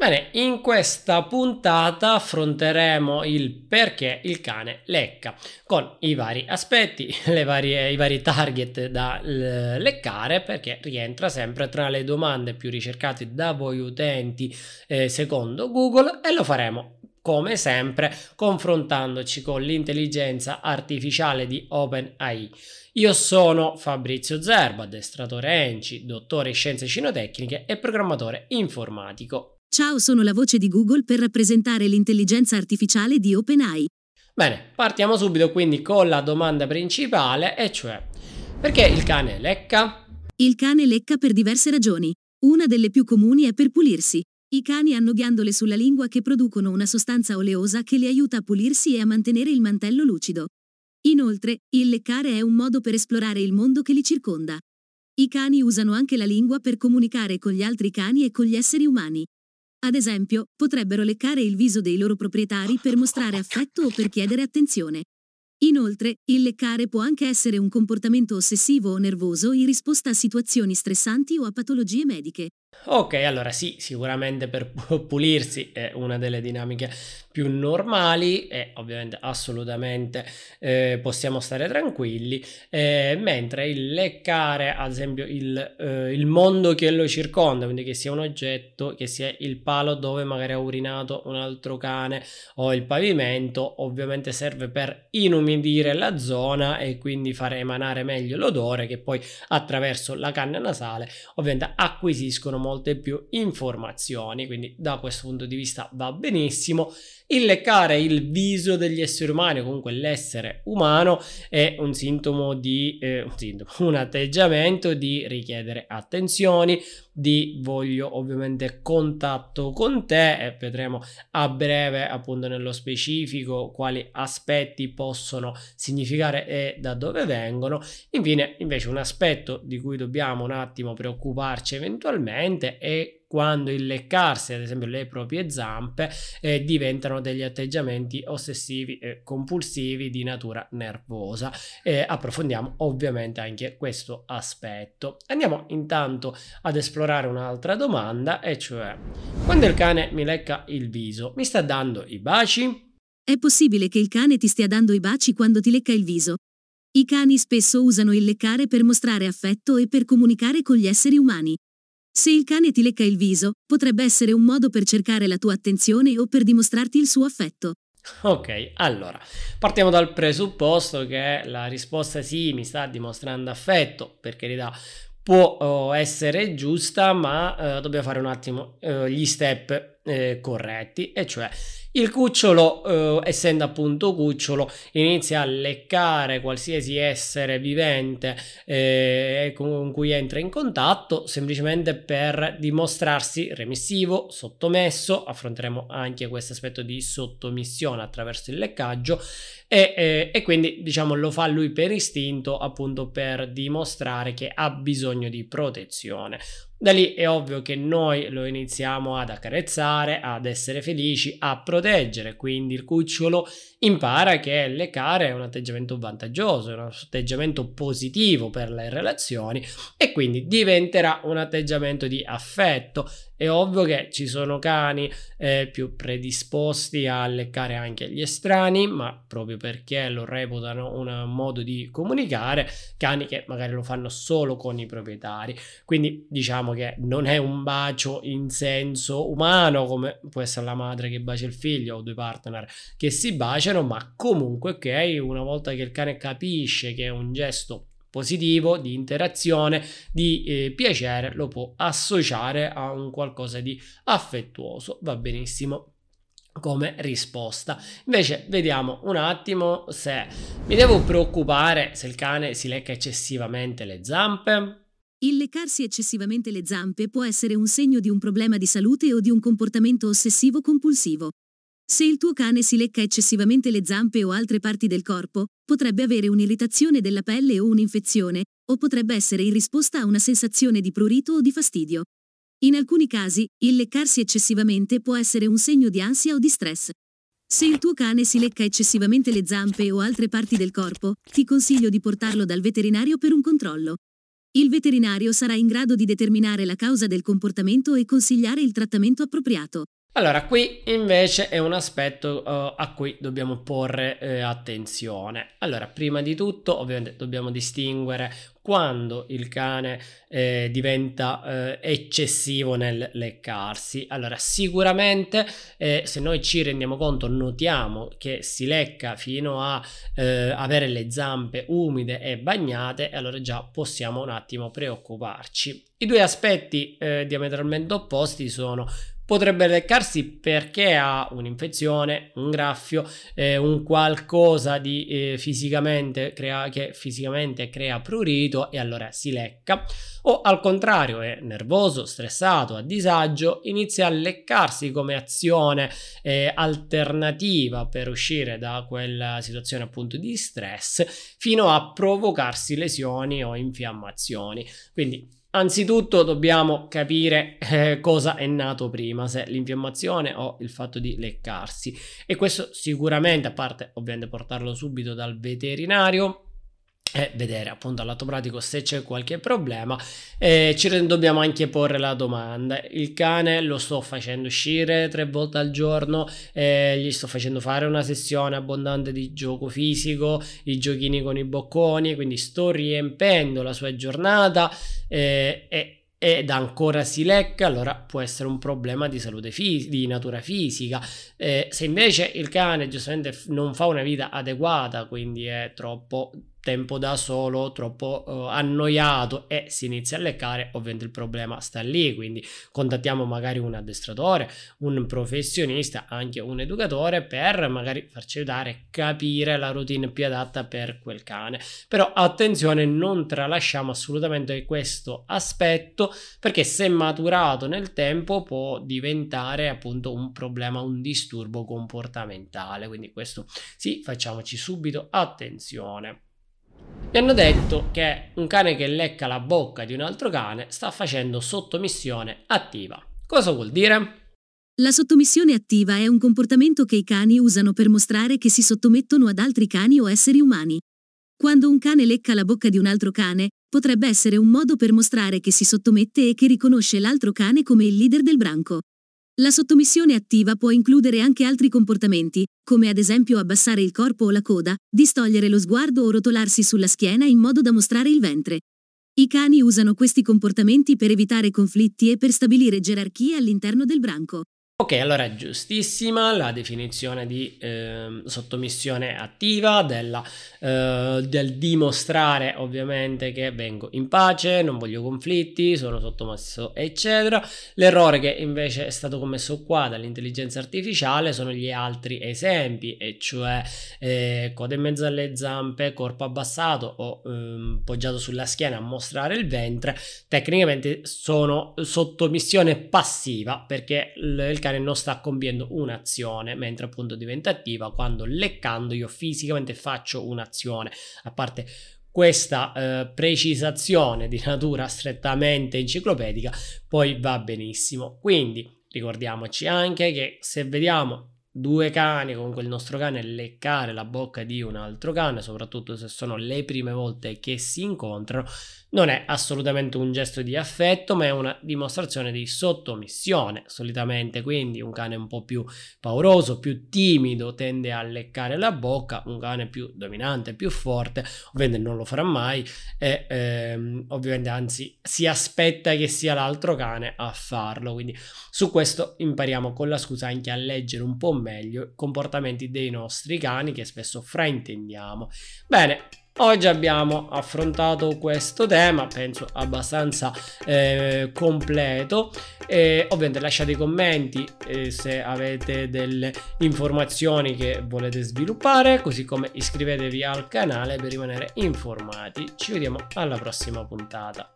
Bene, in questa puntata affronteremo il perché il cane lecca con i vari aspetti, varie, i vari target da leccare perché rientra sempre tra le domande più ricercate da voi utenti eh, secondo Google e lo faremo come sempre confrontandoci con l'intelligenza artificiale di OpenAI. Io sono Fabrizio Zerba, addestratore ENCI, dottore in scienze cinotecniche e programmatore informatico. Ciao, sono la voce di Google per rappresentare l'intelligenza artificiale di OpenAI. Bene, partiamo subito quindi con la domanda principale, e cioè perché il cane lecca? Il cane lecca per diverse ragioni. Una delle più comuni è per pulirsi. I cani hanno ghiandole sulla lingua che producono una sostanza oleosa che li aiuta a pulirsi e a mantenere il mantello lucido. Inoltre, il leccare è un modo per esplorare il mondo che li circonda. I cani usano anche la lingua per comunicare con gli altri cani e con gli esseri umani. Ad esempio, potrebbero leccare il viso dei loro proprietari per mostrare affetto o per chiedere attenzione. Inoltre, il leccare può anche essere un comportamento ossessivo o nervoso in risposta a situazioni stressanti o a patologie mediche. Ok, allora sì, sicuramente per pulirsi è una delle dinamiche più normali e ovviamente assolutamente eh, possiamo stare tranquilli, eh, mentre il leccare, ad esempio il, eh, il, mondo che lo circonda, quindi che sia un oggetto, che sia il palo dove magari ha urinato un altro cane o il pavimento, ovviamente serve per inumidire la zona e quindi fare emanare meglio l'odore che poi attraverso la canna nasale ovviamente acquisiscono molte più informazioni, quindi da questo punto di vista va benissimo. Il leccare il viso degli esseri umani, comunque l'essere umano, è un sintomo di eh, un, sintomo, un atteggiamento di richiedere attenzioni, di voglio ovviamente contatto con te e vedremo a breve appunto nello specifico quali aspetti possono significare e da dove vengono. Infine invece un aspetto di cui dobbiamo un attimo preoccuparci eventualmente è quando il leccarsi, ad esempio le proprie zampe, eh, diventano degli atteggiamenti ossessivi e compulsivi di natura nervosa. Eh, approfondiamo ovviamente anche questo aspetto. Andiamo intanto ad esplorare un'altra domanda, e cioè, quando il cane mi lecca il viso, mi sta dando i baci? È possibile che il cane ti stia dando i baci quando ti lecca il viso. I cani spesso usano il leccare per mostrare affetto e per comunicare con gli esseri umani. Se il cane ti lecca il viso, potrebbe essere un modo per cercare la tua attenzione o per dimostrarti il suo affetto. Ok, allora partiamo dal presupposto che la risposta sì, mi sta dimostrando affetto, per carità, può oh, essere giusta, ma eh, dobbiamo fare un attimo eh, gli step eh, corretti, e cioè il cucciolo, eh, essendo appunto cucciolo, inizia a leccare qualsiasi essere vivente eh, con cui entra in contatto semplicemente per dimostrarsi remissivo, sottomesso. Affronteremo anche questo aspetto di sottomissione attraverso il leccaggio e, eh, e quindi diciamo lo fa lui per istinto appunto per dimostrare che ha bisogno di protezione. Da lì è ovvio che noi lo iniziamo ad accarezzare, ad essere felici, a proteggere, quindi il cucciolo impara che leccare è un atteggiamento vantaggioso, è un atteggiamento positivo per le relazioni e quindi diventerà un atteggiamento di affetto. È ovvio che ci sono cani eh, più predisposti a leccare anche gli estranei, ma proprio perché lo reputano un modo di comunicare, cani che magari lo fanno solo con i proprietari. Quindi diciamo che non è un bacio in senso umano come può essere la madre che bacia il figlio o due partner che si baciano, ma comunque ok, una volta che il cane capisce che è un gesto positivo, di interazione, di eh, piacere, lo può associare a un qualcosa di affettuoso, va benissimo come risposta. Invece vediamo un attimo se mi devo preoccupare se il cane si lecca eccessivamente le zampe. Il leccarsi eccessivamente le zampe può essere un segno di un problema di salute o di un comportamento ossessivo-compulsivo. Se il tuo cane si lecca eccessivamente le zampe o altre parti del corpo, potrebbe avere un'irritazione della pelle o un'infezione, o potrebbe essere in risposta a una sensazione di prurito o di fastidio. In alcuni casi, il leccarsi eccessivamente può essere un segno di ansia o di stress. Se il tuo cane si lecca eccessivamente le zampe o altre parti del corpo, ti consiglio di portarlo dal veterinario per un controllo. Il veterinario sarà in grado di determinare la causa del comportamento e consigliare il trattamento appropriato. Allora, qui invece è un aspetto uh, a cui dobbiamo porre eh, attenzione. Allora, prima di tutto, ovviamente dobbiamo distinguere quando il cane eh, diventa eh, eccessivo nel leccarsi. Allora, sicuramente eh, se noi ci rendiamo conto, notiamo che si lecca fino a eh, avere le zampe umide e bagnate, allora già possiamo un attimo preoccuparci. I due aspetti diametralmente opposti sono potrebbe leccarsi perché ha un'infezione, un graffio, eh, un qualcosa di eh, fisicamente crea, che fisicamente crea prurito e allora si lecca o al contrario è nervoso, stressato, a disagio, inizia a leccarsi come azione eh, alternativa per uscire da quella situazione appunto di stress fino a provocarsi lesioni o infiammazioni. Quindi Anzitutto dobbiamo capire eh, cosa è nato prima, se l'infiammazione o il fatto di leccarsi. E questo sicuramente, a parte ovviamente portarlo subito dal veterinario, e vedere appunto all'atto pratico se c'è qualche problema. Eh, ci dobbiamo anche porre la domanda. Il cane lo sto facendo uscire tre volte al giorno? Eh, gli sto facendo fare una sessione abbondante di gioco fisico i giochini con i bocconi quindi sto riempendo la sua giornata eh, e ed ancora si lecca, allora può essere un problema di salute fis- di natura fisica. Eh, se invece il cane giustamente non fa una vita adeguata, quindi è troppo tempo da solo, troppo uh, annoiato e si inizia a leccare, ovviamente il problema sta lì, quindi contattiamo magari un addestratore, un professionista, anche un educatore per magari farci aiutare, capire la routine più adatta per quel cane. Però attenzione, non tralasciamo assolutamente questo aspetto perché se maturato nel tempo può diventare appunto un problema, un disturbo comportamentale, quindi questo sì, facciamoci subito attenzione. Mi hanno detto che un cane che lecca la bocca di un altro cane sta facendo sottomissione attiva. Cosa vuol dire? La sottomissione attiva è un comportamento che i cani usano per mostrare che si sottomettono ad altri cani o esseri umani. Quando un cane lecca la bocca di un altro cane, potrebbe essere un modo per mostrare che si sottomette e che riconosce l'altro cane come il leader del branco. La sottomissione attiva può includere anche altri comportamenti, come ad esempio abbassare il corpo o la coda, distogliere lo sguardo o rotolarsi sulla schiena in modo da mostrare il ventre. I cani usano questi comportamenti per evitare conflitti e per stabilire gerarchie all'interno del branco. Ok, allora giustissima la definizione di eh, sottomissione attiva, della, eh, del dimostrare ovviamente che vengo in pace, non voglio conflitti, sono sottomesso, eccetera. L'errore che invece è stato commesso qua dall'intelligenza artificiale sono gli altri esempi, e cioè eh, coda in mezzo alle zampe, corpo abbassato o ehm, poggiato sulla schiena a mostrare il ventre. Tecnicamente sono sottomissione passiva perché il, il cane non sta compiendo un'azione, mentre appunto diventa attiva quando leccando io fisicamente faccio un'azione. A parte questa eh, precisazione di natura strettamente enciclopedica, poi va benissimo. Quindi ricordiamoci anche che se vediamo due cani, comunque il nostro cane leccare la bocca di un altro cane, soprattutto se sono le prime volte che si incontrano, non è assolutamente un gesto di affetto, ma è una dimostrazione di sottomissione. Solitamente, quindi, un cane un po' più pauroso, più timido, tende a leccare la bocca, un cane più dominante, più forte, ovviamente non lo farà mai e ehm, ovviamente anzi si aspetta che sia l'altro cane a farlo. Quindi su questo impariamo con la scusa anche a leggere un po' meglio i comportamenti dei nostri cani che spesso fraintendiamo. Bene, Oggi abbiamo affrontato questo tema, penso abbastanza eh, completo. E ovviamente lasciate i commenti eh, se avete delle informazioni che volete sviluppare, così come iscrivetevi al canale per rimanere informati. Ci vediamo alla prossima puntata.